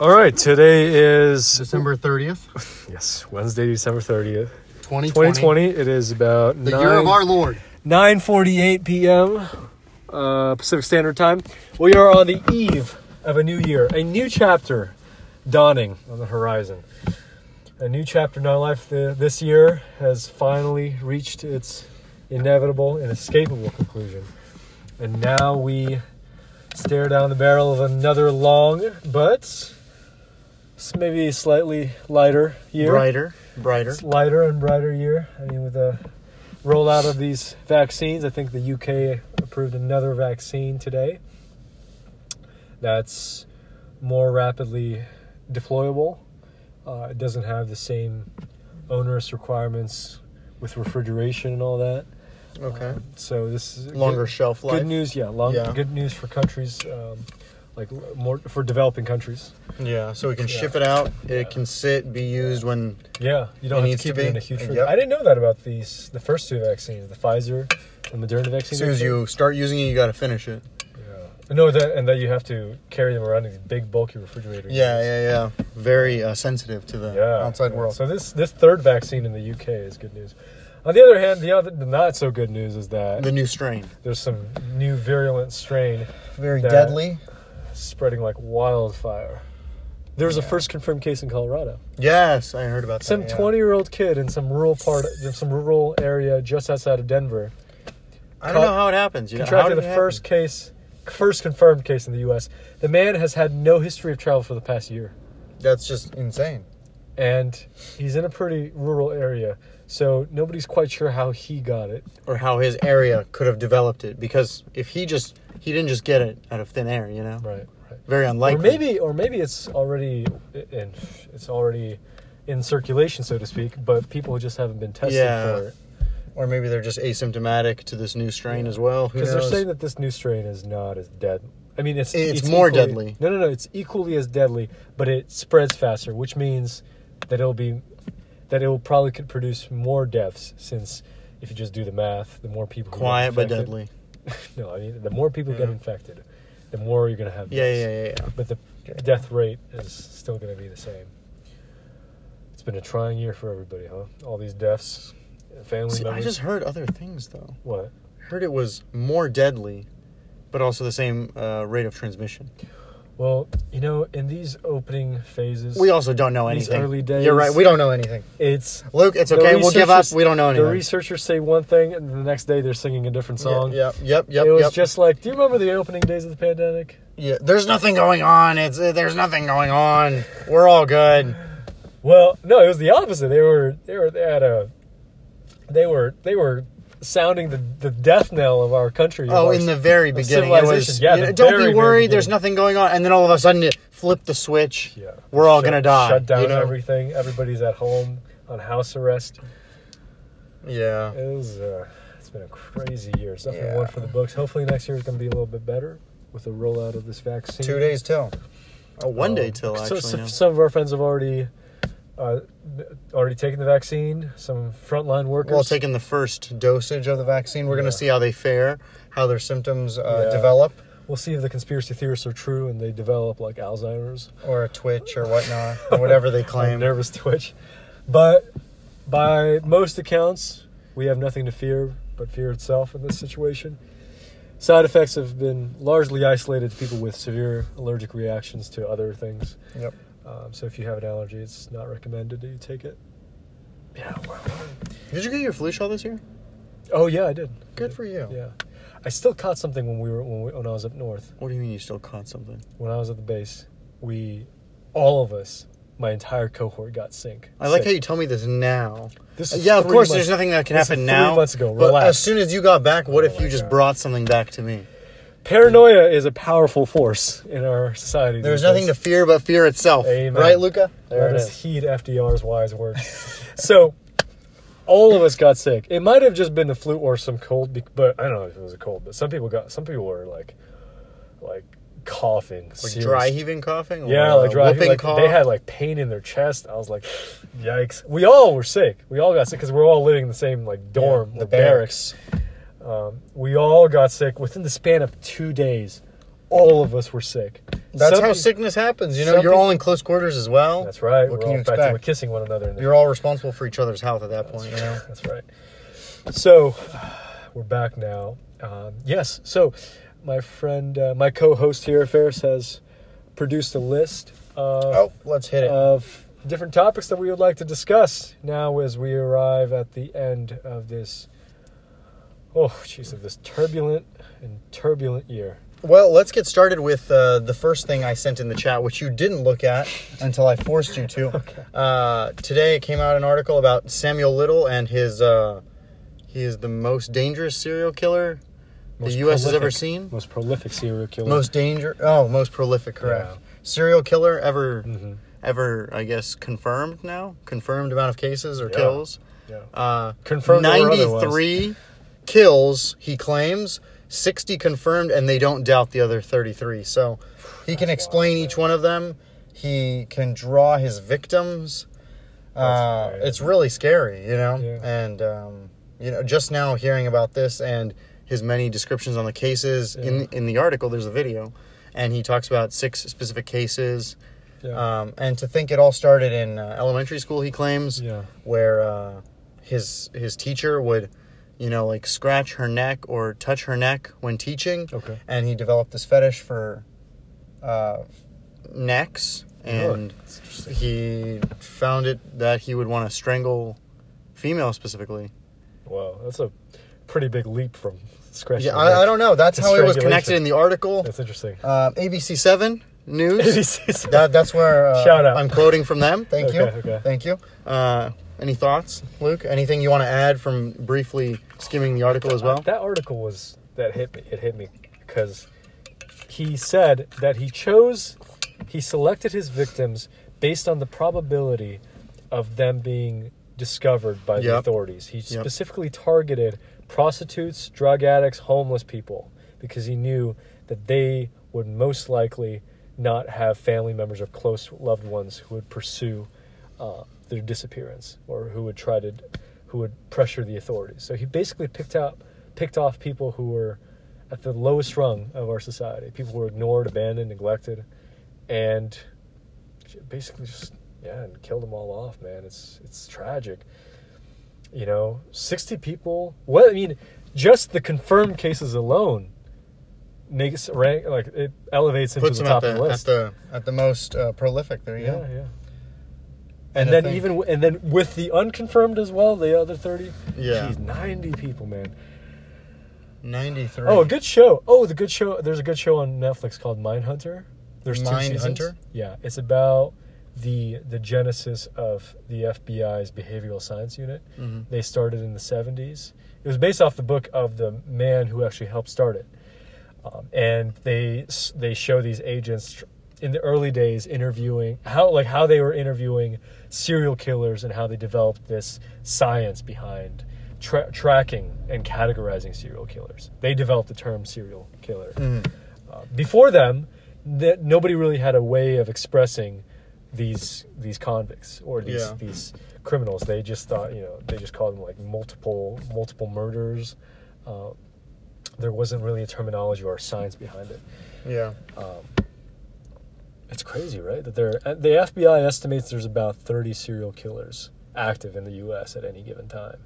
All right, today is December 30th, yes Wednesday, December thirtieth, 2020. twenty twenty. It is about The year of our Lord. nine forty eight p.m. Uh, Pacific Standard Time. We are on the eve of a new year, a new chapter dawning on the horizon. A new chapter in our life th- this year has finally reached its inevitable and escapable conclusion, and now we stare down the barrel of another long but maybe slightly lighter year. Brighter. Brighter. It's lighter and brighter year. I mean, with the rollout of these vaccines, I think the UK approved another vaccine today that's more rapidly deployable. Uh, it doesn't have the same onerous requirements with refrigeration and all that. Okay. Um, so this is Longer good, shelf life. good news. Yeah, long, Yeah. good news for countries um, like more for developing countries. Yeah, so we can Yeah. ship it out. Yeah. It can sit, be used when. Yeah, you don't It have needs to keep to it in be. a huge. Yep. fridge. I didn't know that about these the first two vaccines, the Pfizer and Moderna vaccine. As soon as you start using it, you got to finish it. yeah. No, that and that you have to carry them around in these big bulky refrigerators. Yeah, yeah, yeah. Very uh, sensitive to the yeah. outside yeah. world. So this this third vaccine in the UK is good news. On the other hand, the other the not so good news is that the new strain. there's some new virulent strain Very That- deadly. Spreading like wildfire. There's a Yeah. first confirmed case in Colorado. Yes, I heard about Some that. yeah. 20 year old kid in some rural part, in some rural area just outside of Denver, I don't know how it happens. You know, how contracted the first case, first confirmed case in the U.S. The man has had no history of travel for the past year. That's just insane. and he's in a pretty rural area, so nobody's quite sure how he got it. Or how his area could have developed it. Because if he just. He didn't just get it out of thin air, you know? Right, right. Very unlikely. Or maybe, or maybe it's already in, it's already in circulation, so to speak, but people just haven't been tested Yeah. for it Or maybe they're just asymptomatic to this new strain as well. Because they're saying that this new strain is not as dead. I mean, it's It's more equally- deadly. No, no, no. It's equally as deadly, but it spreads faster, which means that it'll be that it will probably could produce more deaths. Since if you just do the math, the more people who get Quiet but infected- deadly. no, I mean the more people get infected, the more you're gonna have. Yeah, deaths. yeah, yeah, yeah. But the death rate is still gonna be the same. It's been a trying year for everybody, huh? All these deaths, family See, I just heard other things though. what? Heard it was more deadly, but also the same uh, rate of transmission. Well, you know, in these opening phases, We also don't know These anything. early days- You're right. We don't know anything. it's Luke, it's The okay. We'll give up. researchers- We don't know anything. the anything. researchers say one thing, and the next day they're singing a different song. Yeah, yep, yep, it was yep. just like, do you remember the opening days of the pandemic? yeah. There's nothing going on. It's uh, there's nothing going on. We're all good. Well, no, it was the opposite. They were they were they had a they were they were sounding the, the death knell of our country. Oh, our in the very beginning, it was. Yeah, you the know, don't be worried. There's nothing going on, and then all of a sudden it flipped the switch. yeah, We're all Shut- gonna die. Shut down you know? everything. Everybody's at home on house arrest. Yeah. It was uh, it's been a crazy year. It's definitely Yeah. one for the books. Hopefully next year is going to be a little bit better with the rollout of this vaccine. Two days till. Oh, one day Um, till actually. so- some of our friends have already uh, already taken the vaccine. Some frontline workers. Well, taking the first dosage of the vaccine, we're going to see how they fare, how their symptoms uh, Yeah. develop, We'll see if the conspiracy theorists are true and they develop like Alzheimer's, or a twitch or whatnot, or whatever they claim. nervous twitch. But by most accounts, we have nothing to fear but fear itself in this situation. Side effects have been largely isolated to people with severe allergic reactions to other things. Yep. Um, so if you have an allergy, it's not recommended that you take it. Yeah. Well. Did you get your flu shot this year? Oh yeah, I did. Good for you. Yeah. I still caught something when we were when, we, when I was up north. What do you mean you still caught something? When I was at the base, we, all of us, my entire cohort got sick. I like sick. how you tell me this now. This Uh, yeah, of course. months- There's nothing that can happen three now. months ago. relax. But as soon as you got back, what Oh if you just God. brought something back to me? Paranoia is a powerful force in our society. There's nothing to fear but fear itself. Amen. Right, Luca? There Let it us is. heed FDR's wise words. so, all of us got sick. It might have just been the flu or some cold, but I don't know if it was a cold. But some people got. Some people were like, like coughing, Like serious- dry heaving coughing? Yeah, uh, like dry. whooping Like, cough? they had like pain in their chest. I was like, yikes. We all were sick. We all got sick because we're all living in the same like dorm, the or barracks. Um, we all got sick within the span of two days. all of us were sick. That's Some- how sickness happens. You know, you're people- all in close quarters as well. That's right. What we're can all you expect? kissing one another. You're all responsible for each other's health at that point. You know. That's right. So we're back now. Um, yes. So my friend, uh, my co-host here, Ferris, has produced a list of, Oh, let's hit it. of different topics that we would like to discuss now as we arrive at the end of this. Oh, jeez, of this turbulent and turbulent year. Well, let's get started with uh, the first thing I sent in the chat, which you didn't look at until I forced you to. uh, today it came out an article about Samuel Little and his. Uh, he is the most dangerous serial killer Most the U.S. has ever seen. Most prolific serial killer. Most danger. Oh, most prolific. Correct. Yeah. Serial killer ever. Mhm. Ever, I guess, confirmed now. Confirmed amount of cases or Yeah. kills. Yeah. Uh, Confirmed 93 kills, he claims. 60 confirmed, and they don't doubt the other 33. So he can explain each one of them. He can draw his victims. Uh, it's really scary, you know? Yeah. And, um, you know, just now hearing about this and his many descriptions on the cases, in, in the article, there's a video, and he talks about six specific cases. Yeah. Um, and to think it all started in uh, elementary school, he claims yeah. where uh, his his teacher would, you know, like scratch her neck or touch her neck when teaching, Okay. and he developed this fetish for uh, necks, and interesting. he found it that he would want to strangle female specifically. Wow, that's a pretty big leap from scratching. Yeah, I, I don't know. That's how it was connected in the article. That's interesting. Uh, ABC Seven News. ABC. that, that's where uh, Shout out. I'm quoting from them. Thank you. Okay, okay. Thank you. Uh, any thoughts, Luke? Anything you want to add from briefly skimming the article as well? That article was that hit me. It hit me because he said that he chose, he selected his victims based on the probability of them being discovered by the authorities. He specifically targeted prostitutes, drug addicts, homeless people because he knew that they would most likely not have family members or close loved ones who would pursue uh, their disappearance or who would try to who would pressure the authorities. So he basically picked out picked off people who were at the lowest rung of our society. People who were ignored, abandoned, neglected, and basically just yeah, and killed them all off. Man, it's it's tragic. You know, sixty people. What I mean, just the confirmed cases alone makes rank like it elevates into Puts the him at top the, of the at list. the at the most uh, prolific. There you yeah, go. yeah. And And, then even and then with the unconfirmed as well, the other thirty. Yeah. Jeez, ninety people, man. Ninety three. Oh, a good show. Oh, the good show. There's a good show on Netflix called Mindhunter. There's two seasons. Mindhunter? Yeah, it's about the the genesis of the FBI's behavioral science unit. Mhm. They started in the 70s. It was based off the book of the man who actually helped start it. Um, and they they show these agents in the early days interviewing how like how they were interviewing serial killers and how they developed this science behind tra- tracking and categorizing serial killers. They developed the term serial killer. Mhm. Uh, before them, that nobody really had a way of expressing these these convicts or these Yeah. these criminals. They just thought you know they just called them like multiple multiple murders. Uh, there wasn't really a terminology or a science behind it. Yeah. Um, it's crazy, right? That there the FBI estimates there's about 30 serial killers active in the U.S. at any given time,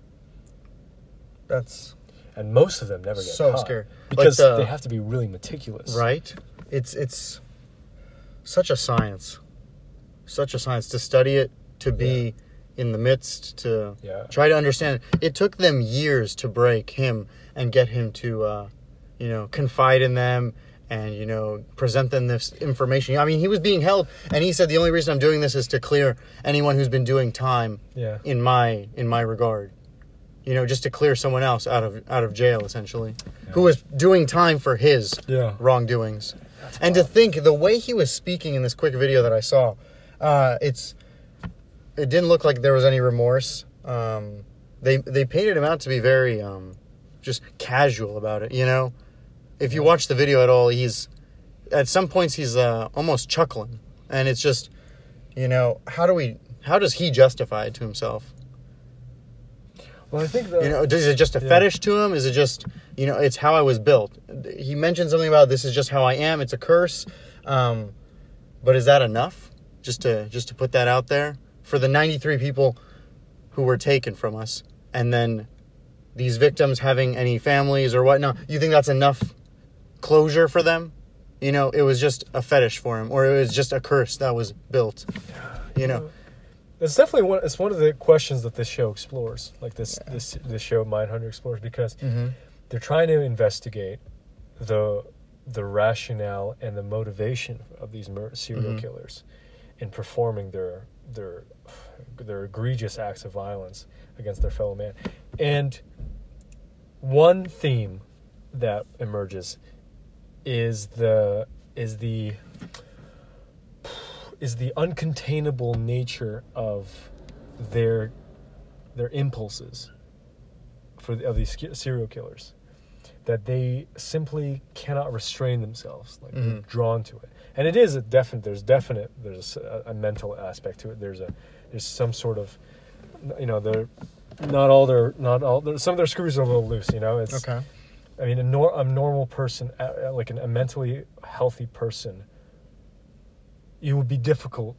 That's and most of them never get So caught scary. Like because the- they have to be really meticulous. right. It's it's such a science, such a science to study it, to be in the midst, to Yeah. try to understand. It took them years to break him and get him to, uh, you know, confide in them and you know present them this information. I mean, he was being held, and he said the only reason I'm doing this is to clear anyone who's been doing time Yeah. in my in my regard. You know, just to clear someone else out of out of jail, essentially, who was doing time for his Yeah. wrongdoings. and to think the way he was speaking in this quick video that I saw, uh, it's it didn't look like there was any remorse. Um, they they painted him out to be very um, just casual about it. You know, if you watch the video at all, he's at some points he's uh, almost chuckling, and it's just you know how do we how does he justify it to himself? Well, I think the, You know, is it just a Yeah. fetish to him? Is it just you know, it's how I was built? He mentioned something about this is just how I am. It's a curse, um, but is that enough? Just to just to put that out there for the 93 people who were taken from us, and then these victims having any families or whatnot. You think that's enough closure for them? You know, it was just a fetish for him, or it was just a curse that was built. You know, It's definitely one. It's one of the questions that this show explores. Like this, this, this show, Mindhunter explores because mm-hmm. they're trying to investigate the the rationale and the motivation of these mur- serial Mhm. killers in performing their their their egregious acts of violence against their fellow man. And one theme that emerges is the is the is the uncontainable nature of their their impulses for the, of these serial killers that they simply cannot restrain themselves like they're Mhm. drawn to it and it is a definite there's definite there's a, a mental aspect to it there's a there's some sort of you know they're not all their not all their, some of their screws are a little loose you know it's okay. I mean, a, nor- a normal person, like an, a mentally healthy person, it would be difficult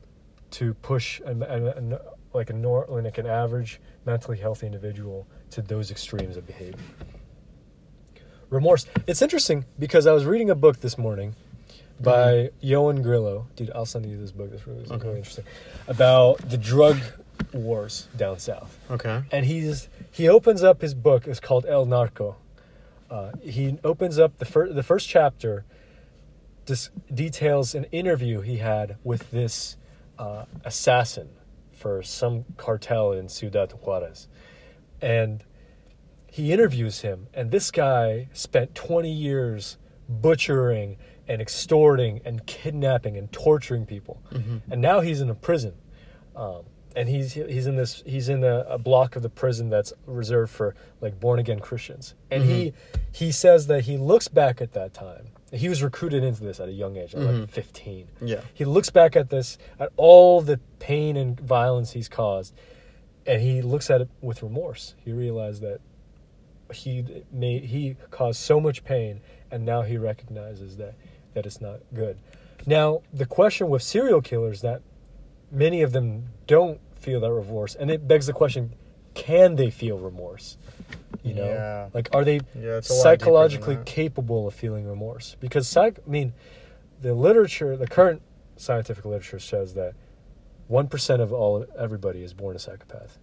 to push a, a, a- like a nor- like an average mentally healthy individual to those extremes of behavior. Remorse. It's interesting because I was reading a book this morning by mm-hmm. Ioan Grillo. Dude, I'll send you this book. This really, is Okay. really interesting about the drug wars down south Okay. and he's he opens up his book. It's called El Narco. Uh, he opens up the first the first chapter. Dis- details an interview he had with this uh, assassin for some cartel in Ciudad Juarez, and he interviews him. And this guy spent twenty years butchering and extorting and kidnapping and torturing people, Mhm. and now he's in a prison. Um, and he's he's in this he's in a, a block of the prison that's reserved for like born again Christians. And he mm-hmm. he says that he looks back at that time. He was recruited into this at a young age, at like. Mm-hmm. 15. Yeah. He looks back at this at all the pain and violence he's caused and he looks at it with remorse. He realized that he made he caused so much pain and now he recognizes that that it's not good. Now, the question with serial killers that many of them don't feel that remorse and it begs the question can they feel remorse? You know? Yeah. like are they Yeah, it's a lot deeper than psychologically capable of feeling remorse? Because psych i mean the literature the current scientific literature shows that 1% of all everybody is born a psychopath.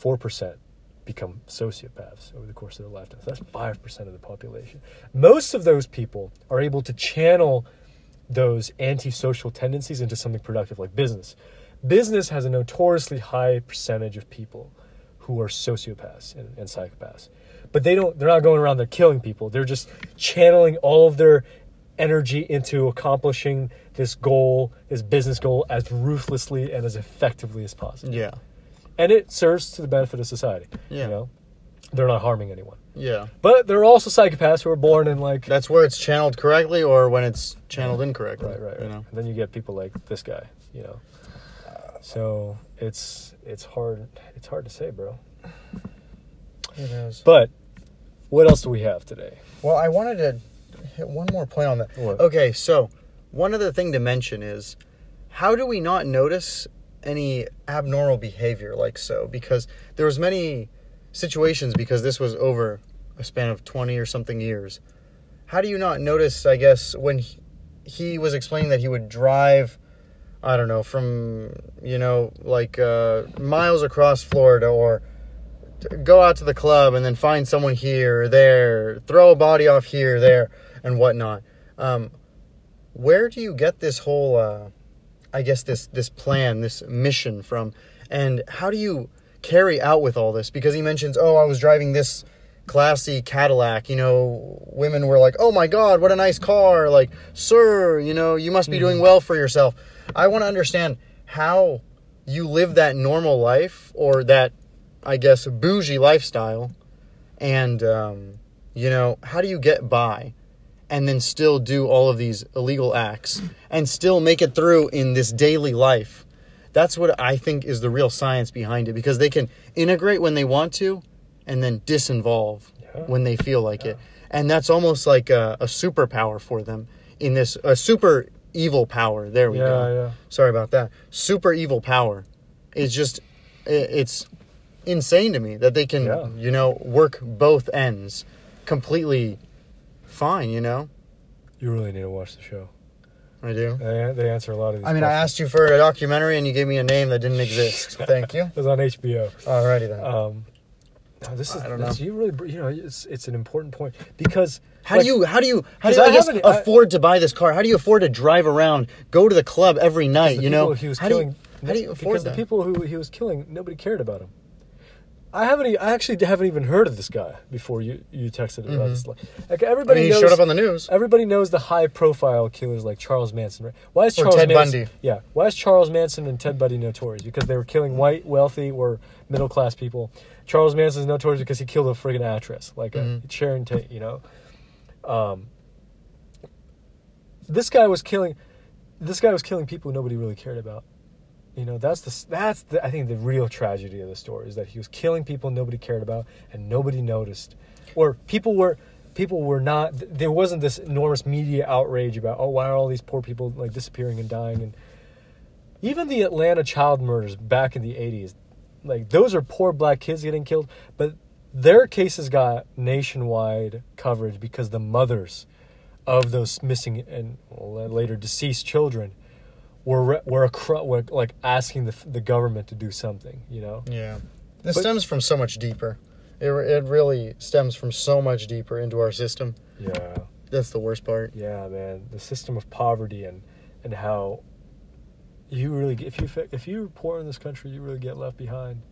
4% become sociopaths over the course of their lifetime so that's 5% of the population. Most of those people are able to channel those antisocial tendencies into something productive like business. Business has a notoriously high percentage of people who are sociopaths and, and psychopaths. But they don't they're not going around there killing people. They're just channeling all of their energy into accomplishing this goal, this business goal as ruthlessly and as effectively as possible. Yeah. And it serves to the benefit of society. Yeah. You know? They're not harming anyone. Yeah. But there are also psychopaths who are born in like That's where it's channeled correctly or when it's channeled incorrectly. Right, right, right. You know? And then you get people like this guy, you know. So it's it's hard it's hard to say, bro. It is. But what else do we have today? Well, I wanted to hit one more point on that. What? Okay, so one other thing to mention is how do we not notice any abnormal behavior like so? Because there was many situations because this was over a span of 20 or something years. How do you not notice, I guess, when he, he was explaining that he would drive I don't know, from, you know, like uh, miles across Florida or go out to the club and then find someone here or there, throw a body off here, there, and whatnot. Um, where do you get this whole, uh, I guess, this, this plan, this mission from? And how do you carry out with all this? Because he mentions, oh, I was driving this classy Cadillac, you know, women were like, "Oh my god, what a nice car." Like, "Sir, you know, you must be doing well for yourself." I want to understand how you live that normal life or that I guess bougie lifestyle and um, you know, how do you get by and then still do all of these illegal acts and still make it through in this daily life? That's what I think is the real science behind it because they can integrate when they want to and then disinvolve Yeah. when they feel like it. And that's almost like a, a superpower for them in this a super evil power. There we Yeah, go. yeah. Sorry about that. Super evil power. It's just i- it's insane to me that they can Yeah. you know work both ends completely fine. You know, You really need to watch the show. I do. They, they answer a lot of these. I mean, I asked you for a documentary and you gave me a name that didn't exist. Thank you. It was on HBO. Alrighty then. Um, no, this is I don't this- know. you really you know it's it's an important point because How like, do you how do you how do 'Cause you I I guess, haven't- I- afford to buy this car? How do you afford to drive around, go to the club every night? the You know, he was how killing do you, how do you afford because that? the people who he was killing nobody cared about him. I haven't. I actually haven't even heard of this guy before you you texted about this. Like, like Mm-hmm. I everybody mean, he knows, showed up on the news. Everybody knows the high profile killers like Charles Manson, right? Why is Or Charles Ted Manson, Bundy. Yeah, why is Charles Manson and Ted Bundy notorious? Because they were killing white, wealthy, or middle class people. Charles Manson is notorious because he killed a friggin' actress, like a Mhm. Sharon Tate, you know. Um, this guy was killing. This guy was killing people nobody really cared about. You know, that's the that's the, I think the real tragedy of the story is that he was killing people nobody cared about and nobody noticed, or people were people were not. There wasn't this enormous media outrage about oh why are all these poor people like disappearing and dying and even the Atlanta child murders back in the eighties, like those are poor black kids getting killed, but their cases got nationwide coverage because the mothers of those missing and later deceased children were re- were, acro- were like asking the the government to do something. You know, Yeah, this But- stems from so much deeper. It it really stems from so much deeper into our system. yeah, That's the worst part. yeah, man. The system of poverty and and how you really if you if you're poor in this country, you really get left behind.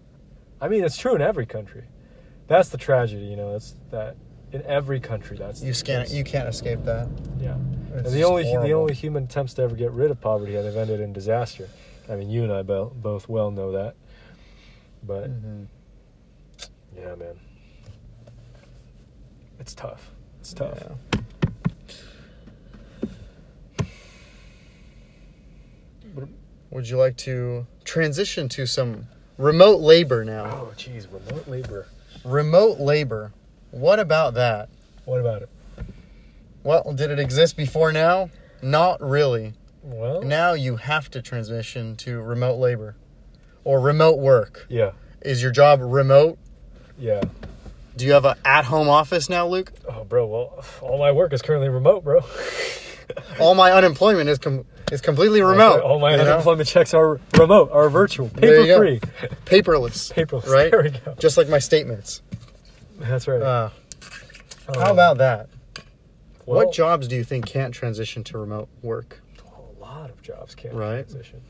I mean, it's true in every country. That's the tragedy, you know. That's that in every country. That's You can't you can't escape that. Yeah. It's the only the only human attempts to ever get rid of poverty have ended in disaster. I mean, you and I bo- both well know that. But Mhm. yeah, man, it's tough. It's tough. Yeah. Would you like to transition to some remote labor now? Oh, geez, remote labor. Remote labor. What about that? What about it? Well, did it exist before now? Not really. Well, Now you have to transition to remote labor or remote work. yeah, Is your job remote? yeah. Do you have an at-home office now, Luke? Oh, bro. Well, all my work is currently remote, bro. All my unemployment is com- is completely remote. All my you know? unemployment checks are remote, are virtual, paper free, paperless. paperless. Right? There we go. Just like my statements. That's right. Uh, Um, how about that? Well, what jobs do you think can't transition to remote work? a lot of jobs can't Right. transition.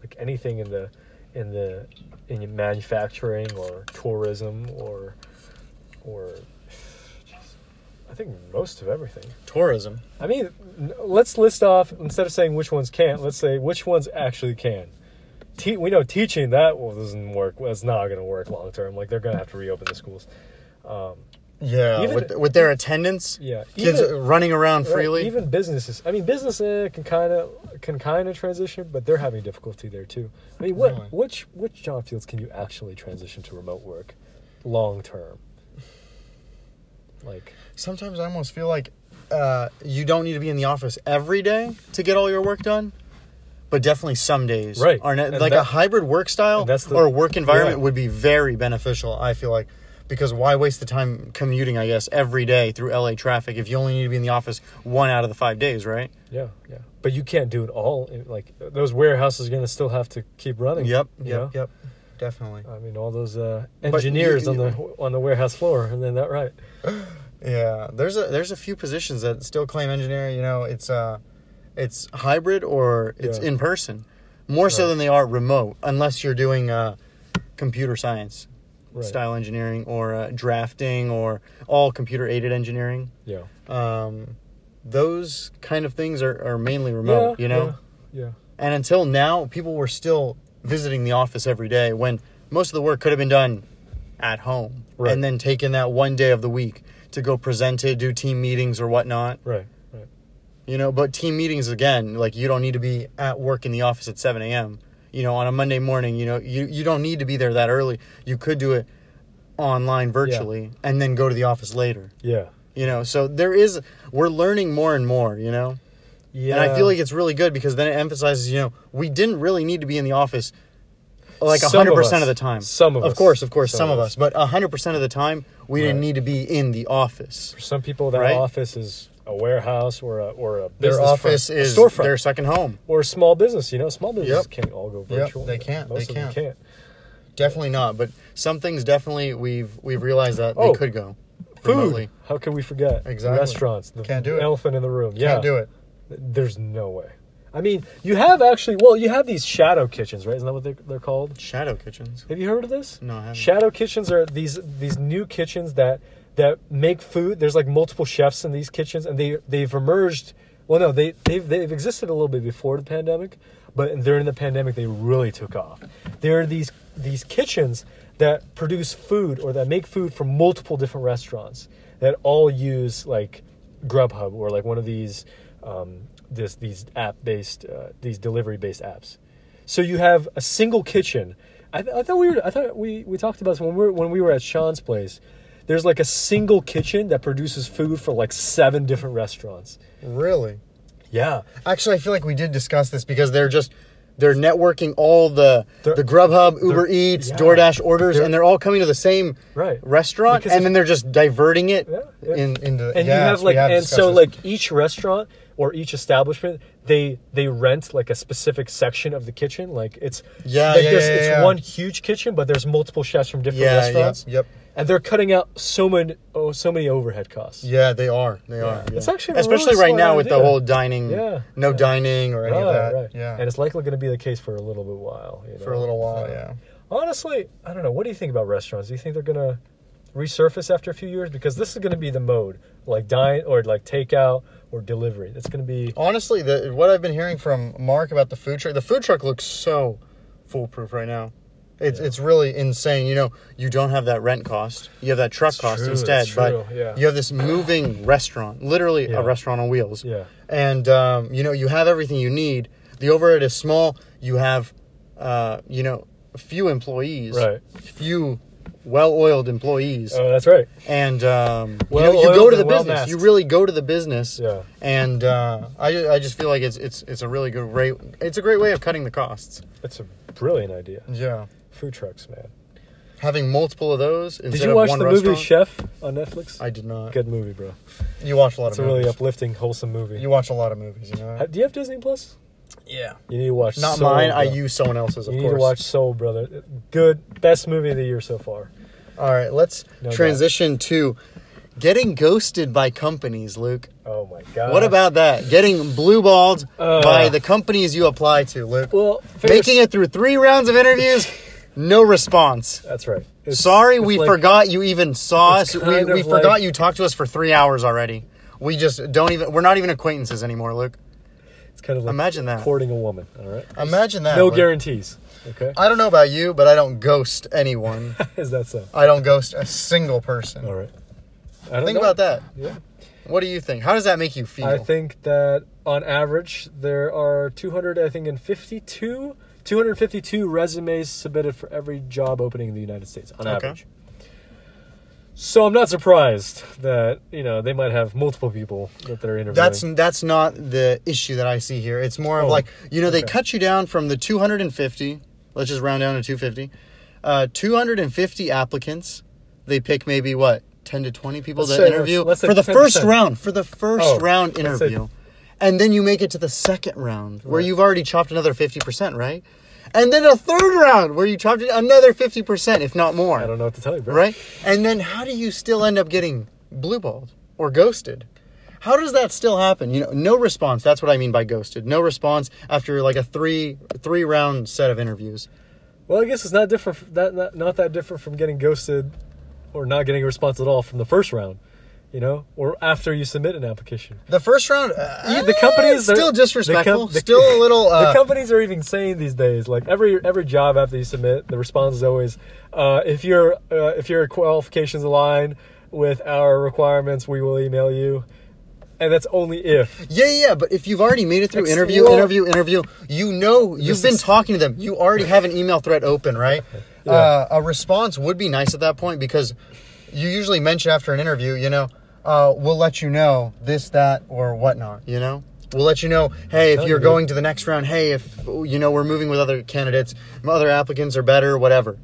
Like anything in the in the in manufacturing or tourism or or I think most of everything. Tourism. I mean, let's list off instead of saying which ones can't. Let's say which ones actually can. Te- we know teaching that well, doesn't work. It's not going to work long term. Like they're going to have to reopen the schools. Um, Yeah, Even- with, with their attendance, yeah, kids even- running around Right, freely. even businesses. I mean, business uh, can kind of can kind of transition, but they're having difficulty there too. I mean, what Really? which which job fields can you actually transition to remote work, long term? Like, Sometimes I almost feel like uh, you don't need to be in the office every day to get all your work done, but definitely some days. Right. Are like that- a hybrid work style the- or work environment yeah. would be very beneficial. I feel like because why waste the time commuting? I guess every day through LA traffic if you only need to be in the office one out of the five days, right? yeah, yeah, but you can't do it all. Like those warehouses are going to still have to keep running. Yep. Yep. know? Yep. Definitely. I mean, all those uh, engineers you- on the on the warehouse floor, and then that right. Yeah, there's a there's a few positions that still claim engineer. You know, it's uh, it's hybrid or it's Yeah. in person, more so than they are remote, unless you're doing uh, computer science Right. style engineering or uh, drafting or all computer aided engineering. Yeah. Um, those kind of things are, are mainly remote. yeah, you know, Yeah. yeah. and until now, people were still visiting the office every day when most of the work could have been done at home Right. and then taken that one day of the week to go present it, do team meetings or whatnot. Right. Right. You know, but team meetings again, like you don't need to be at work in the office at 7 a.m. You know, on a Monday morning, you know, you, you don't need to be there that early. You could do it online virtually and then go to the office later. Yeah. You know, so there is we're learning more and more, you know? Yeah. And I feel like it's really good because then it emphasizes, you know, we didn't really need to be in the office like Some 100% us. of the time. Some of Of us. course, of course, Some some, of of us. us. But 100% of the time, we didn't need to be in the office. for some people, that Right? office is a warehouse or a or a Their office front, a is storefront their second home. or a small business. You know, small businesses Yep. can't all go Yep, virtual. they can't, Most they of them can't. can't. Definitely not, but some things definitely we've we've realized that Oh, they could go Food. remotely. How can we forget? Exactly. Restaurants. The Can't do it. elephant in the room. Can't yeah. do it. There's no way. I mean, you have actually. Well, you have these shadow kitchens, right? Isn't that what they're, they're called? Shadow kitchens. Have you heard of this? No, I haven't. Shadow kitchens are these these new kitchens that that make food. There's like multiple chefs in these kitchens, and they they've emerged. Well, no, they they've they've existed a little bit before the pandemic, but during the pandemic they really took off. There are these these kitchens that produce food or that make food for multiple different restaurants that all use like Grubhub or like one of these um, this these app based uh, these delivery based apps. So you have a single kitchen. I, th- I thought we were. I thought we, we talked about this when we were when we were at Sean's place. There's like a single kitchen that produces food for like seven different restaurants. Really? Yeah, Actually, I feel like we did discuss this because they're just they're networking all the They're- the Grubhub, Uber Eats, yeah. DoorDash orders, They're- and they're all coming to the same right. restaurant, Because and then they're just diverting it Yeah, yeah. in into. and yes, you have like and so this. like each restaurant or each establishment they they rent like a specific section of the kitchen like it's Yeah, like yeah, yeah, it's yeah. one huge kitchen but there's multiple chefs from different yeah, restaurants yeah, yep, and they're cutting out so many oh so many overhead costs yeah, they are, they are. Yeah. It's actually especially really right now with the whole dining, Yeah, no yeah. dining or any of that. right. Yeah, and it's likely going to be the case for a little bit while you know? for a little while. Yeah. honestly i don't know what do you think about restaurants do you think they're going to resurface after a few years because this is going to be the mode like dine or like takeout or delivery That's going to be Honestly, the what I've been hearing from Mark about the food truck, the food truck looks so foolproof right now. It's Yeah. it's really insane. You know, you don't have that rent cost. You have that truck It's cost true, instead, true, but yeah. you have this moving restaurant, literally Yeah. a restaurant on wheels. yeah And um, you know, you have everything you need. The overhead is small. You have, uh, you know, few employees, Right. few well-oiled employees, oh that's right and um, you, know, you go to the business. well-masked. You really go to the business yeah and uh, I, I just feel like it's it's it's a really good rate. It's a great way of cutting the costs. it's a brilliant idea Yeah, food trucks man having multiple of those instead did you of watch the restaurant. movie chef on netflix I did not. good movie bro You watch a lot it's of It's a really uplifting wholesome movie you watch a lot of movies, you know. Do you have disney plus yeah, you need to watch not Soul, mine. I use someone else's. Of you need course. to watch soul brother good best movie of the year so far All right, let's No transition to getting ghosted by companies. Luke, oh my god what about that? Getting blueballed Uh. by the companies you apply to. Luke, well making it through three rounds of interviews, no response. that's right It's- Sorry, it's we like- forgot you even saw us. We, we forgot like- you talked to us for three hours already. We just don't even. We're not even acquaintances anymore, Luke. It's kind of like Imagine that. courting a woman. All right. Imagine that. no Luke. guarantees. Okay. I don't know about you, but I don't ghost anyone. Is that so? I don't ghost a single person. All right. I Think know. about that. Yeah. What do you think? How does that make you feel? I think that on average there are 200. I think in 52, 252 resumes submitted for every job opening in the United States on Okay. average. So I'm not surprised that you know they might have multiple people that they're interviewing. That's that's not the issue that I see here. It's more of Oh, like you know they cut you down from the 250. Let's just round down to 250. Uh, 250 applicants. They pick maybe what 10 to 20 people Let's to say- interview let's say for the 10%. first round. For the first Oh, round let's say- interview, and then you make it to the second round where Right. you've already chopped another 50 percent, right? And then a third round where you chopped another 50 percent, if not more I don't know what to tell you, bro. right? And then how do you still end up getting blueballed or ghosted? How does that still happen? You know, no response. That's what I mean by ghosted. No response after like a three three round set of interviews. Well, I guess it's not different. That not, not that different from getting ghosted, or not getting a response at all from the first round, you know, or after you submit an application. The first round, uh, Yeah, the companies still disrespectful. the com- the- still a little. Uh, the companies are even saying these days, like every every job after you submit, the response is always, uh, if your uh, if your qualifications align with our requirements, we will email you. and that's only if. Yeah, yeah, but if you've already made it through interview, well- interview, interview, you know you've been is- talking to them. You already have an email thread open, right? Yeah. Uh, a response would be nice at that point because you usually mention after an interview, you know, uh, we'll let you know this, that, or whatnot. You know, we'll let you know. Hey, if you're going to the next round, hey, if you know we're moving with other candidates, other applicants are better, whatever.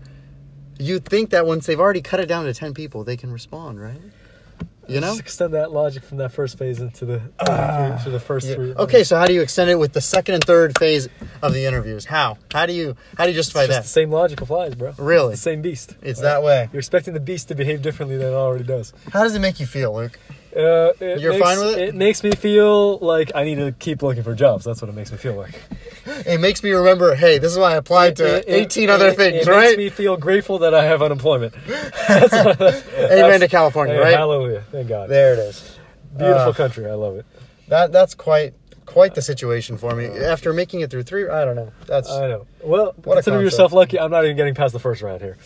You'd think that once they've already cut it down to ten people, they can respond, right? You know. Just extend that logic from that first phase into the ah. to the first Yeah. three. Okay, so how do you extend it with the second and third phase of the interviews? How? How do you how do you justify just that? the same logic applies, bro. Really? Same beast. It's that way. You're expecting the beast to behave differently than it already does. How does it make you feel, Luke? Uh, it You're makes, fine with it? It makes me feel like I need to keep looking for jobs. That's what it makes me feel like. It makes me remember, hey, this is why I applied to It- it- 18 other it- things, it right? makes me feel grateful that I have unemployment. That's that's- Amen to California, hey, right? Hallelujah. Thank God. There it is. Beautiful Uh, country. I love it. That that's quite quite the situation for me. After making it through three, I don't know. That's I know. Well, What consider yourself lucky. I'm not even getting past the first round here.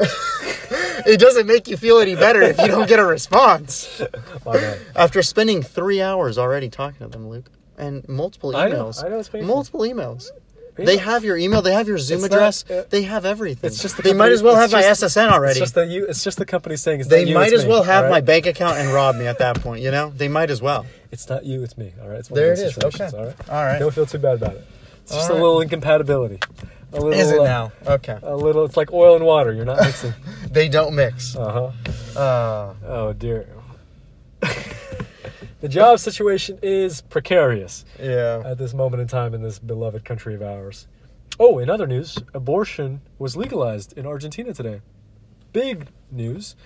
it doesn't make you feel any better if you don't get a response. After spending three hours already talking to them, Luke, and multiple I know, emails, I know it's multiple emails. They have your email. They have your Zoom It's address. not- uh, they have everything. it's just the they might company- as well have it's my just- SSN It's already. just that you. It's just the company saying it's They not you, might it's as me, well have all my bank account and rob me at that point. You know, they might as well. It's not you. It's me. All right. It's one There of it those Okay. All right. All right. Don't feel too bad about it. It's just All a little incompatibility. A little. Is it uh, now? Okay. A little. It's like oil and water. You're not mixing. They don't mix. uh huh. Uh, Oh dear. the job situation is precarious yeah. at this moment in time in this beloved country of ours. Oh, in other news, abortion was legalized in Argentina today. Big news.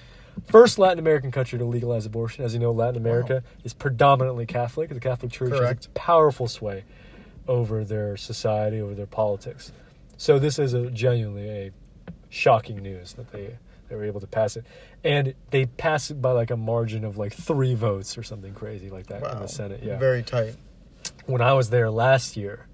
First Latin American country to legalize abortion. As you know, Latin America is predominantly Catholic. The Catholic Church Correct. has a powerful sway over their society, over their politics. So this is a genuinely a shocking news that they they were able to pass it, and they passed it by like a margin of like three votes or something crazy like that in the Senate. Yeah, Very tight. when I was there last year,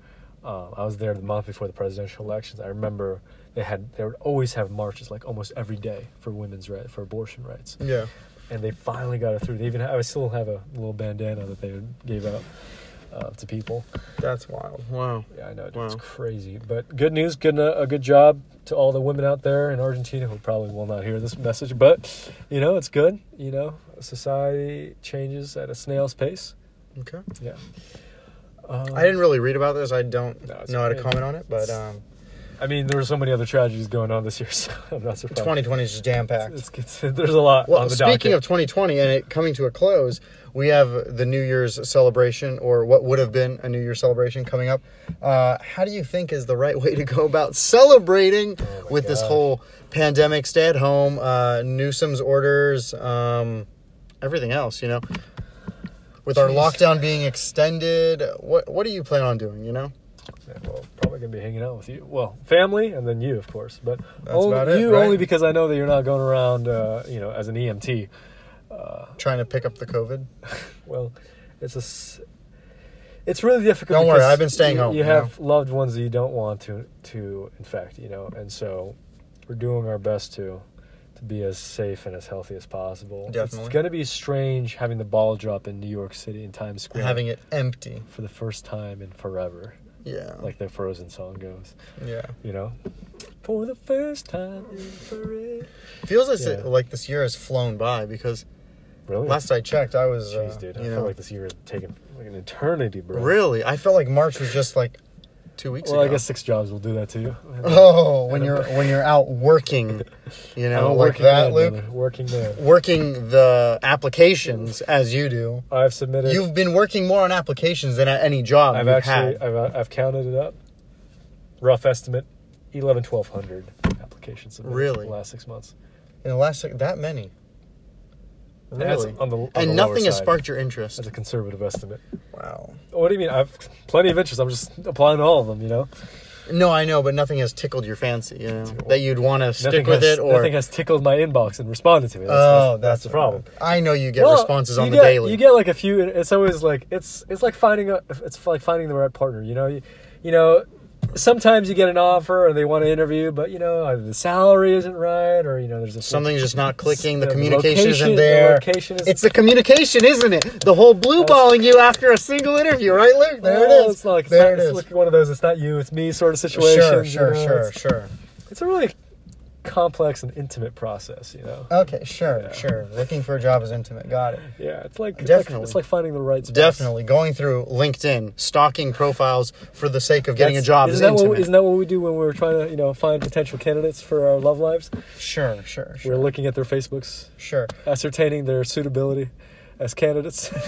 uh, I was there the month before the presidential elections. I remember they had they would always have marches like almost every day for women's right for abortion rights, Yeah. and they finally got it through. They even have, I still have a little bandana that they gave out uh, to people. That's wild. Wow. Yeah, I know dude, Wow. it's crazy, but good news, good a good job to all the women out there in Argentina who probably will not hear this message, but you know it's good. You know, society changes at a snail's pace. Okay. Yeah. Um, I didn't really read about this. I don't No, know how to comment on it, but um, I mean, there were so many other tragedies going on this year, so I'm not surprised. 2020 is just jam packed. There's a lot Well, on the speaking docket. of 2020 and it coming to a close, we have the New Year's celebration, or what would have been a New Year's celebration coming up. Uh, how do you think is the right way to go about celebrating Oh with this whole pandemic, stay at home, uh, Newsom's orders, um, everything else? You know, with our lockdown being extended, what what do you plan on doing? You know, Yeah, well, probably gonna be hanging out with you. Well, family, and then you, of course. But That's only, about it, you right? only because I know that you're not going around, uh, you know, as an EMT. Uh, Trying to pick up the COVID. Well, it's a. It's really difficult. Don't worry, I've been staying you, home, You you have know? loved ones that you don't want to to infect, you know, and so we're doing our best to to be as safe and as healthy as possible. Definitely. It's going to be strange having the ball drop in New York City in Times Square Having it empty. for the first time in forever, Yeah. like the Frozen song goes. yeah. You know, for the first time in forever. Feels as Yeah. if, like this year has flown by because Really? last I checked, I was. Jeez, uh, dude, I you feel know, like this year is taken like an eternity, bro. Really, I felt like March was just like two weeks Well, ago. I guess six jobs will do that to you. Oh, when you're when you're out working, you know, like working that, man, Luke. brother. Working man. Working the applications as you do. I've submitted. You've been working more on applications than at any job I've you've actually, had. I've, uh, I've counted it up. Rough estimate, 11, 1200 applications submitted Really? in the last six months. In the last sec- that many. And that's Really, on the- on and the nothing has side. sparked your interest. That's a conservative estimate. Wow. What do you mean? I've plenty of interest. I'm just applying to all of them. You know, No, I know, but nothing has tickled your fancy. You know that you'd want to stick with has, it, or nothing has tickled my inbox and responded to me. That's, oh, that's, that's the problem. I know you get Well, responses on you the get, daily. You get like a few. It's always like it's it's like finding a it's like finding the right partner. You know, you, you know, sometimes you get an offer and they want to interview, but you know either the salary isn't right or you know there's a Something's just not clicking. The The communication location- isn't the there. location is- it's the communication, isn't it? The whole blue balling you after a single interview, right, Luke? There Well, it is. It's not like it's, there not, it it's like one of those. It's not you, it's me sort of situation. Sure, you sure, know, sure, It's, sure. it's a really complex and intimate process, you know. Okay, sure, Yeah. sure. Looking for a job is intimate. Got it. Yeah, it's like it's Definitely. Like, it's like finding the right. Definitely going through LinkedIn, stalking profiles for the sake of getting a job is Isn't that, intimate. what, isn't that what we do when we're trying to, you know, find potential candidates for our love lives? Sure, sure, sure. We're looking at their Facebooks, sure. ascertaining their suitability as candidates,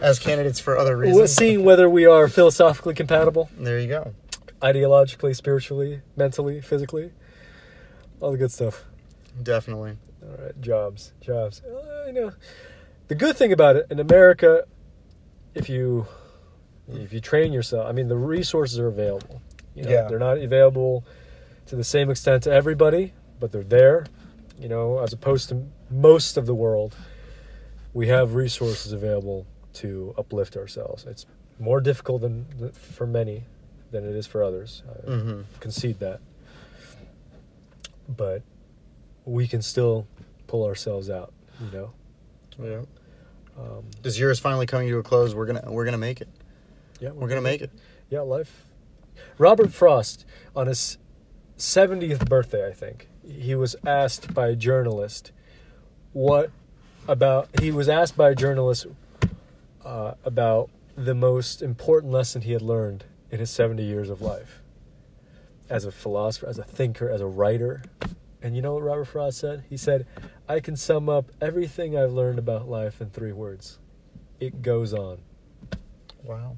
As candidates for other reasons. We're reasons. seeing whether we are philosophically compatible, There you go. ideologically, spiritually, mentally, physically, all the good stuff. Definitely. All right, jobs, jobs. Uh, you know, the good thing about it in America, if you if you train yourself, I mean, the resources are available. You know, Yeah. they're not available to the same extent to everybody, but they're there. You know, as opposed to most of the world, we have resources available to uplift ourselves. It's more difficult than for many than it is for others. I Mm-hmm. concede that. But we can still pull ourselves out, you know. Yeah. Um, This year is finally coming to a close. We're gonna we're gonna make it. yeah, We're gonna make it. Yeah, life. Robert Frost on his 70th birthday, I think, he was asked by a journalist what about he was asked by a journalist uh, about the most important lesson he had learned in his 70 years of life as a philosopher, as a thinker, as a writer. And you know what Robert Frost said? He said, "I can sum up everything I've learned about life in three words. It goes on." Wow.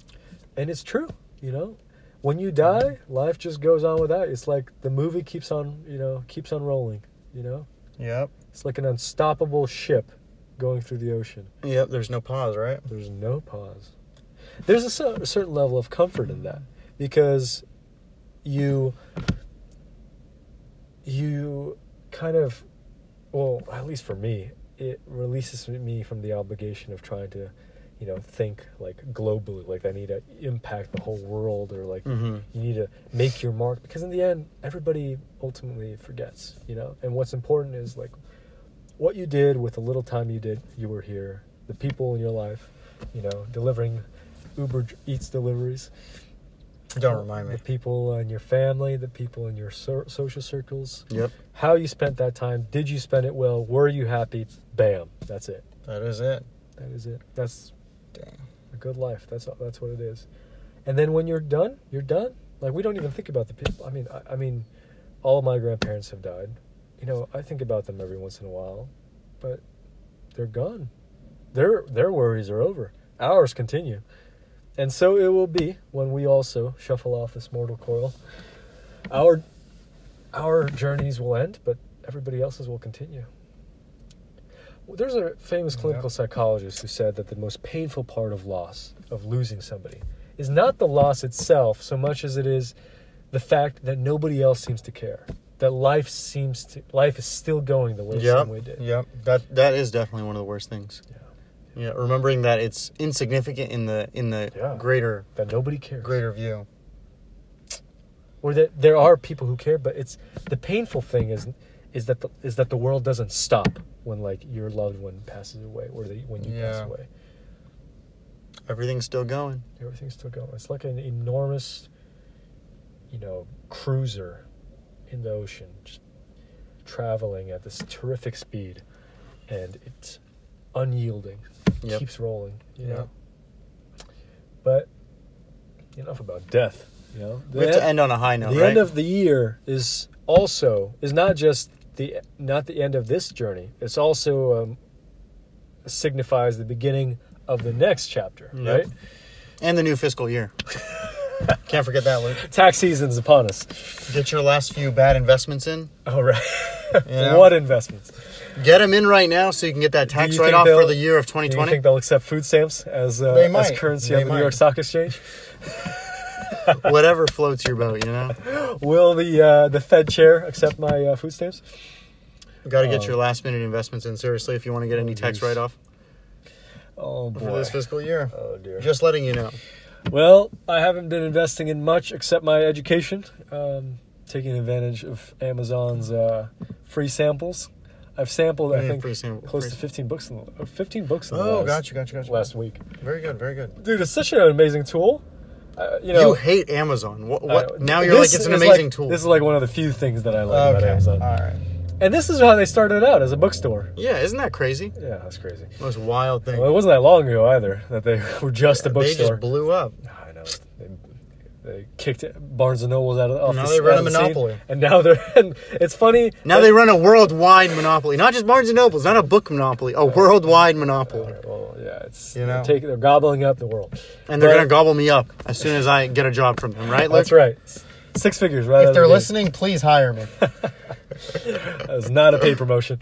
and it's true you know when you die life just goes on without you. it's like the movie keeps on you know keeps on rolling you know Yep. it's like an unstoppable ship going through the ocean Yep. There's no pause, right? there's no pause there's a, a certain level of comfort in that because you you kind of well at least for me it releases me from the obligation of trying to you know think like globally. Like i need to impact the whole world or like Mm-hmm. you need to make your mark. Because in the end everybody ultimately forgets you know? And what's important is like what you did with the little time you did you were here. The people in your life you know delivering uber eats deliveries Don't remind me. the people in your family the people in your so- social circles Yep. how you spent that time did you spend it well were you happy bam that's it That is it. that is it that's Dang. a good life. That's that's what it is. And then when you're done, you're done. Like we don't even think about the people. I mean, I, I mean, all of my grandparents have died. You know, I think about them every once in a while, but they're gone. Their their worries are over. Ours continue, and so it will be when we also shuffle off this mortal coil. Our our journeys will end, but everybody else's will continue. There's a famous clinical psychologist who said that the most painful part of loss, of losing somebody, is not the loss itself so much as it is the fact that nobody else seems to care. That life seems to life is still going the way Yep. some way did. Yep. That that is definitely one of the worst things. Yeah. Yeah. Remembering that it's insignificant in the in the Yeah. greater That nobody cares. greater view. Or that there are people who care, but it's the painful thing is is that the, is that the world doesn't stop when like your loved one passes away or they, when you pass away. Everything's still going. Everything's still going. It's like an enormous, you know, cruiser in the ocean, just traveling at this terrific speed, and it's unyielding. Yep. Keeps rolling. You Yeah. know. But enough about death. You know, We have to end on a high note, the right? end of the year is also is not just the not the end of this journey. It's also um, signifies the beginning of the next chapter, Yep. right? and the new fiscal year. Can't forget that, Luke. Tax season's upon us. Get your last few bad investments in. All right. Yeah. what investments? Get them in right now so you can get that tax write off for the year of Do you 2020. think they'll accept food stamps as uh, They as currency They on the New York. Stock Exchange? Whatever floats your boat, you know. Will the uh, the Fed chair accept my uh, food stamps? Got to get Oh. your last minute investments in seriously if you want to get any tax write off Oh for boy. this fiscal year. Oh dear. Just letting you know. Well, I haven't been investing in much except my education, um, taking advantage of Amazon's uh, free samples. I've sampled, I think, sample- close to 15 books in the, uh, 15 books in the Oh, last, gotcha, gotcha, gotcha. last week. Very good, very good. Dude, it's such an amazing tool. Uh, you know, you hate Amazon. What? uh, what now you're like it's an amazing like- tool. This is like one of the few things that I like about. Amazon. All right. And this is how they started out as a bookstore. Yeah, isn't that crazy? Yeah, that's crazy. Most wild thing. Well, it wasn't that long ago either that they were just a bookstore. they just blew up. I know. They, they kicked Barnes and Nobles out of off Now the, they run a of the scene. monopoly. and now they're. And it's funny. Now they run a worldwide monopoly, not just Barnes and Nobles, not a book monopoly, a worldwide monopoly. Well, yeah, it's You they're know? taking- they're gobbling up the world. And they're gonna gobble me up as soon as I get a job from them, right? Luke? That's right. Six figures, right? If they're the gate. listening, please hire me. That was not a paid promotion.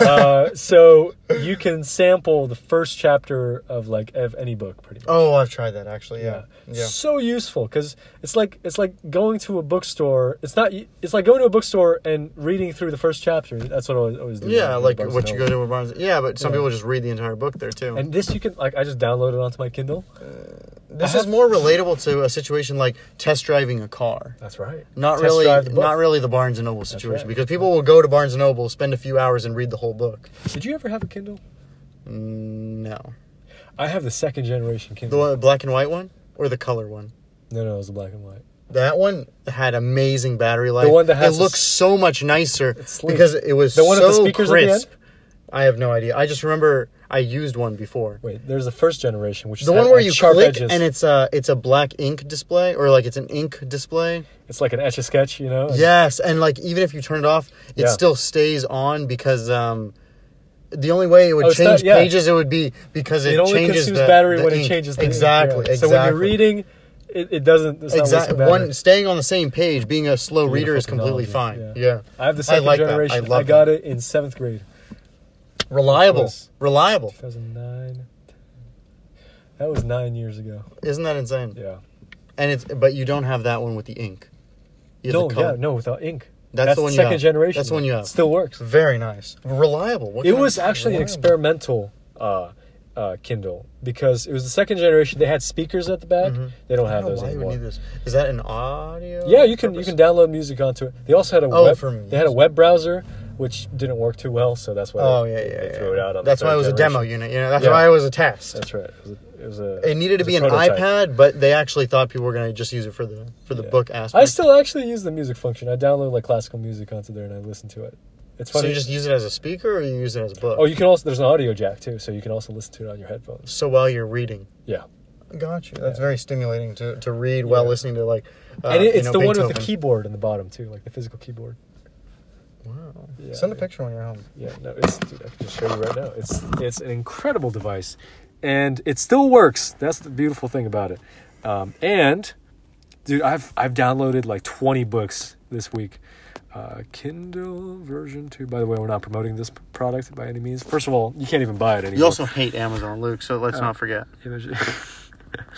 uh, so you can sample the first chapter of like of any book, pretty much. Oh, I've tried that actually. Yeah, yeah. So useful because it's like it's like going to a bookstore. It's not. It's like going to a bookstore and reading through the first chapter. That's what I always, always do. Yeah, like what you go to a Barnes. Yeah, but some Yeah. people just read the entire book there too. And this you can like I just download it onto my Kindle. This I is more relatable to a situation like test driving a car. That's right. Not Test really, the not really the Barnes and Noble situation right. because people will go to Barnes and Noble, spend a few hours, and read the whole book. Did you ever have a Kindle? Mm, No, I have the second generation Kindle. The black and white one or the color one. No, no, it was the black and white. That one had amazing battery life. The one that has it looks so much nicer because it was The one so with the speakers crisp. I have no idea. I just remember I used one before. Wait, there's the first generation, which is The one where you click edges. and it's a it's a black ink display or like it's an ink display. it's like an etch a sketch, you know? Yes, and like even if you turn it off, it Yeah. still stays on because um the only way it would Oh, change yeah. pages it would be because it, It only changes consumes the, battery the when it changes the ink, exactly yeah. exactly. So when you're reading, it, it doesn't. Exactly one staying on the same page, being a slow reader is completely fine. technology, Yeah. I have the second like that. I generation. I, love got it in seventh grade, Reliable. Reliable. 2009. That was nine years ago. Isn't that insane? Yeah. And it's but you don't have that one with the ink. You have No, the color. yeah, no, without ink. That's the one you second have. generation. That's the one you have. It still works. Very nice. Reliable. What It was actually an experimental uh, uh, Kindle because it was the second generation. They had speakers at the back. Mhm. They don't have don't those why you would need this. Is that an audio? Yeah, you can you can download music onto it. They also had a Oh, web. They had a web browser, which didn't work too well, so that's why. Oh they, yeah, yeah. they yeah. threw it out on. That's why it was a demo unit. You know, that's Yeah. why it was a test. That's right. It was a. It, was a, It needed to was be an prototype. iPad, but they actually thought people were going to just use it for the for the Yeah. book aspect. I still actually use the music function. I download like classical music onto there and I listen to it. It's funny. so you just use it as a speaker, or you use it as a book. oh, you can also there's an audio jack too, so you can also listen to it on your headphones. so while you're reading. Yeah, Got you. That's Yeah. very stimulating to, to read while listening to like. Uh, and it, you it's know, the one with the keyboard in the bottom too, like the physical keyboard. Wow. Yeah, Send a picture when you're home. Yeah, no, it's dude, I can just show you right now. It's it's an incredible device, and it still works. That's the beautiful thing about it. Um, and dude, I've I've downloaded like 20 books this week. Uh, Kindle version two. By the way, we're not promoting this product by any means. First of all, you can't even buy it anymore. You also hate Amazon, Luke. So let's Uh, not forget.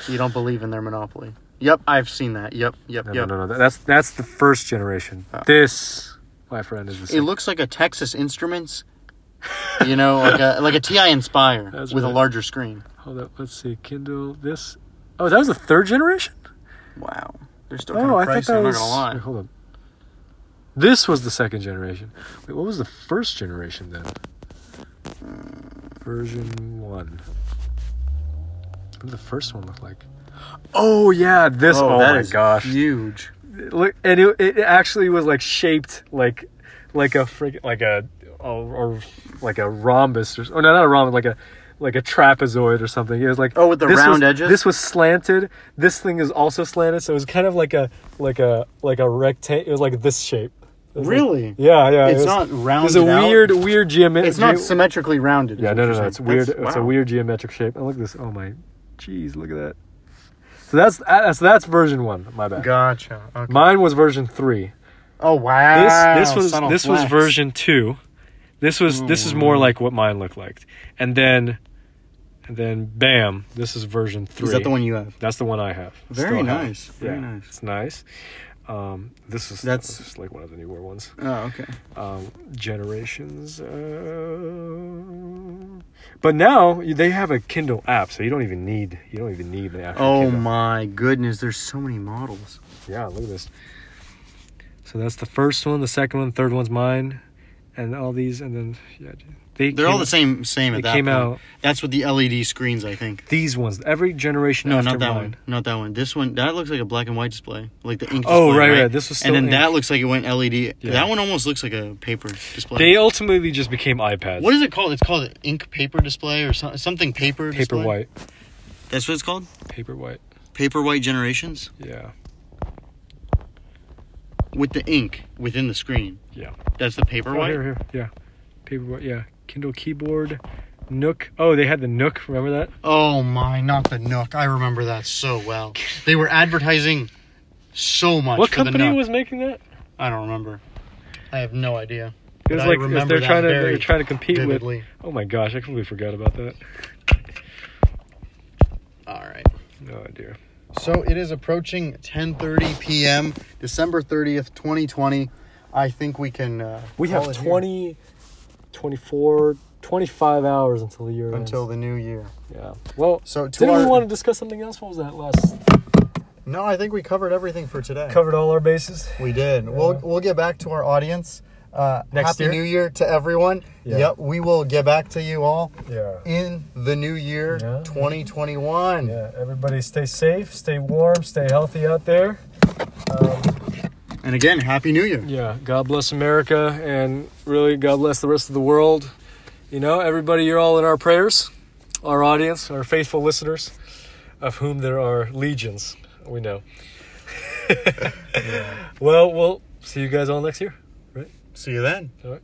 You don't believe in their monopoly. Yep, I've seen that. Yep, yep, no, yep. no, no, no. That's that's the first generation. Oh. This, my friend, is the It looks like a Texas Instruments. You know, like a like a TI-Nspire That's with a larger screen. Hold up. Let's see. Kindle. This. Oh, that was the third generation. Wow, they're still Oh, kind of I thought pricey. that I'm was. not gonna lie. Wait, hold on. This was the second generation. Wait, what was the first generation then? Version one. What did the first one look like? Oh yeah, this. Oh, oh that my is gosh! huge. Look, and it, it actually was like shaped like like a freaking like a or, or like a rhombus or oh no not a rhombus like a like a trapezoid or something. It was like Oh, with the this round was- edges? This was slanted. This thing is also slanted, so it was kind of like a like a like a rectangle. It was like this shape. It was like- Really? yeah, yeah. it It's was- not It was rounded a out? weird, weird geometry. It's not symmetrically rounded. Yeah, no, no, no. It's weird. That's- It's a weird geometric shape. And look at this. Oh my, jeez, look at that. So that's uh, so that's version one. My bad. Gotcha. Okay. Mine was version three. oh wow. This this was Subtle this was version two. This was this is more like what mine looked like. And then, and then bam, this is version three. Is that the one you have? That's the one I have. Very Still have. nice. Very yeah, nice. It's nice. Um, this is That's- this is like one of the newer ones. Oh, okay. Um, generations. Uh, but now they have a Kindle app, so you don't even need you don't even need the actual. Oh Kindle. my goodness, there's so many models. Yeah, look at this. So that's the first one, the second one, third one's mine, and all these, and then yeah, they They're all the same same They at that came point. out That's with the LED screens, I think. these ones. Every generation No, after not that mine. one. Not that one. This one that looks like a black and white display, like the ink. Oh, display, right, right, right. This was and still then that ink. looks like it went LED. Yeah. That one almost looks like a paper display. They ultimately just became iPads. what is it called? It's called an ink paper display or so, something paper. Paper display? white. That's what it's called. Paperwhite. Paper white generations Yeah. with the ink within the screen. Yeah. That's the paper Oh, white. here, here. Yeah. Paperwhite. Yeah. Kindle keyboard. Nook. Oh, they had the Nook. Remember that? Oh my, not the Nook. I remember that so well. They were advertising so much. what for the company Nook. was making that? I don't remember. I have no idea. It was But like remember they're trying to very they're trying to compete with. Oh my gosh, I completely forgot about that. All right. Oh dear. So it is approaching 10:30 p.m. December 30th, 2020. I think we can. Uh, We call have it here 20, 24, 25 hours until the year until ends. the new year. Yeah. Well, So to didn't our, we want to discuss something else? What was that last? No, I think we covered everything for today. Covered all our bases. We did. We'll we'll get back to our audience. Uh, Next Happy year? New Year to everyone. Yeah. Yep, we will get back to you all Yeah. in the new year, Yeah. 2021. Yeah. Everybody, stay safe, stay warm, stay healthy out there. Um, And again, Happy New Year. Yeah, God bless America and really God bless the rest of the world. You know, everybody, you're all in our prayers, our audience, our faithful listeners, of whom there are legions, we know. Well, we'll see you guys all next year. right? See you then. All right.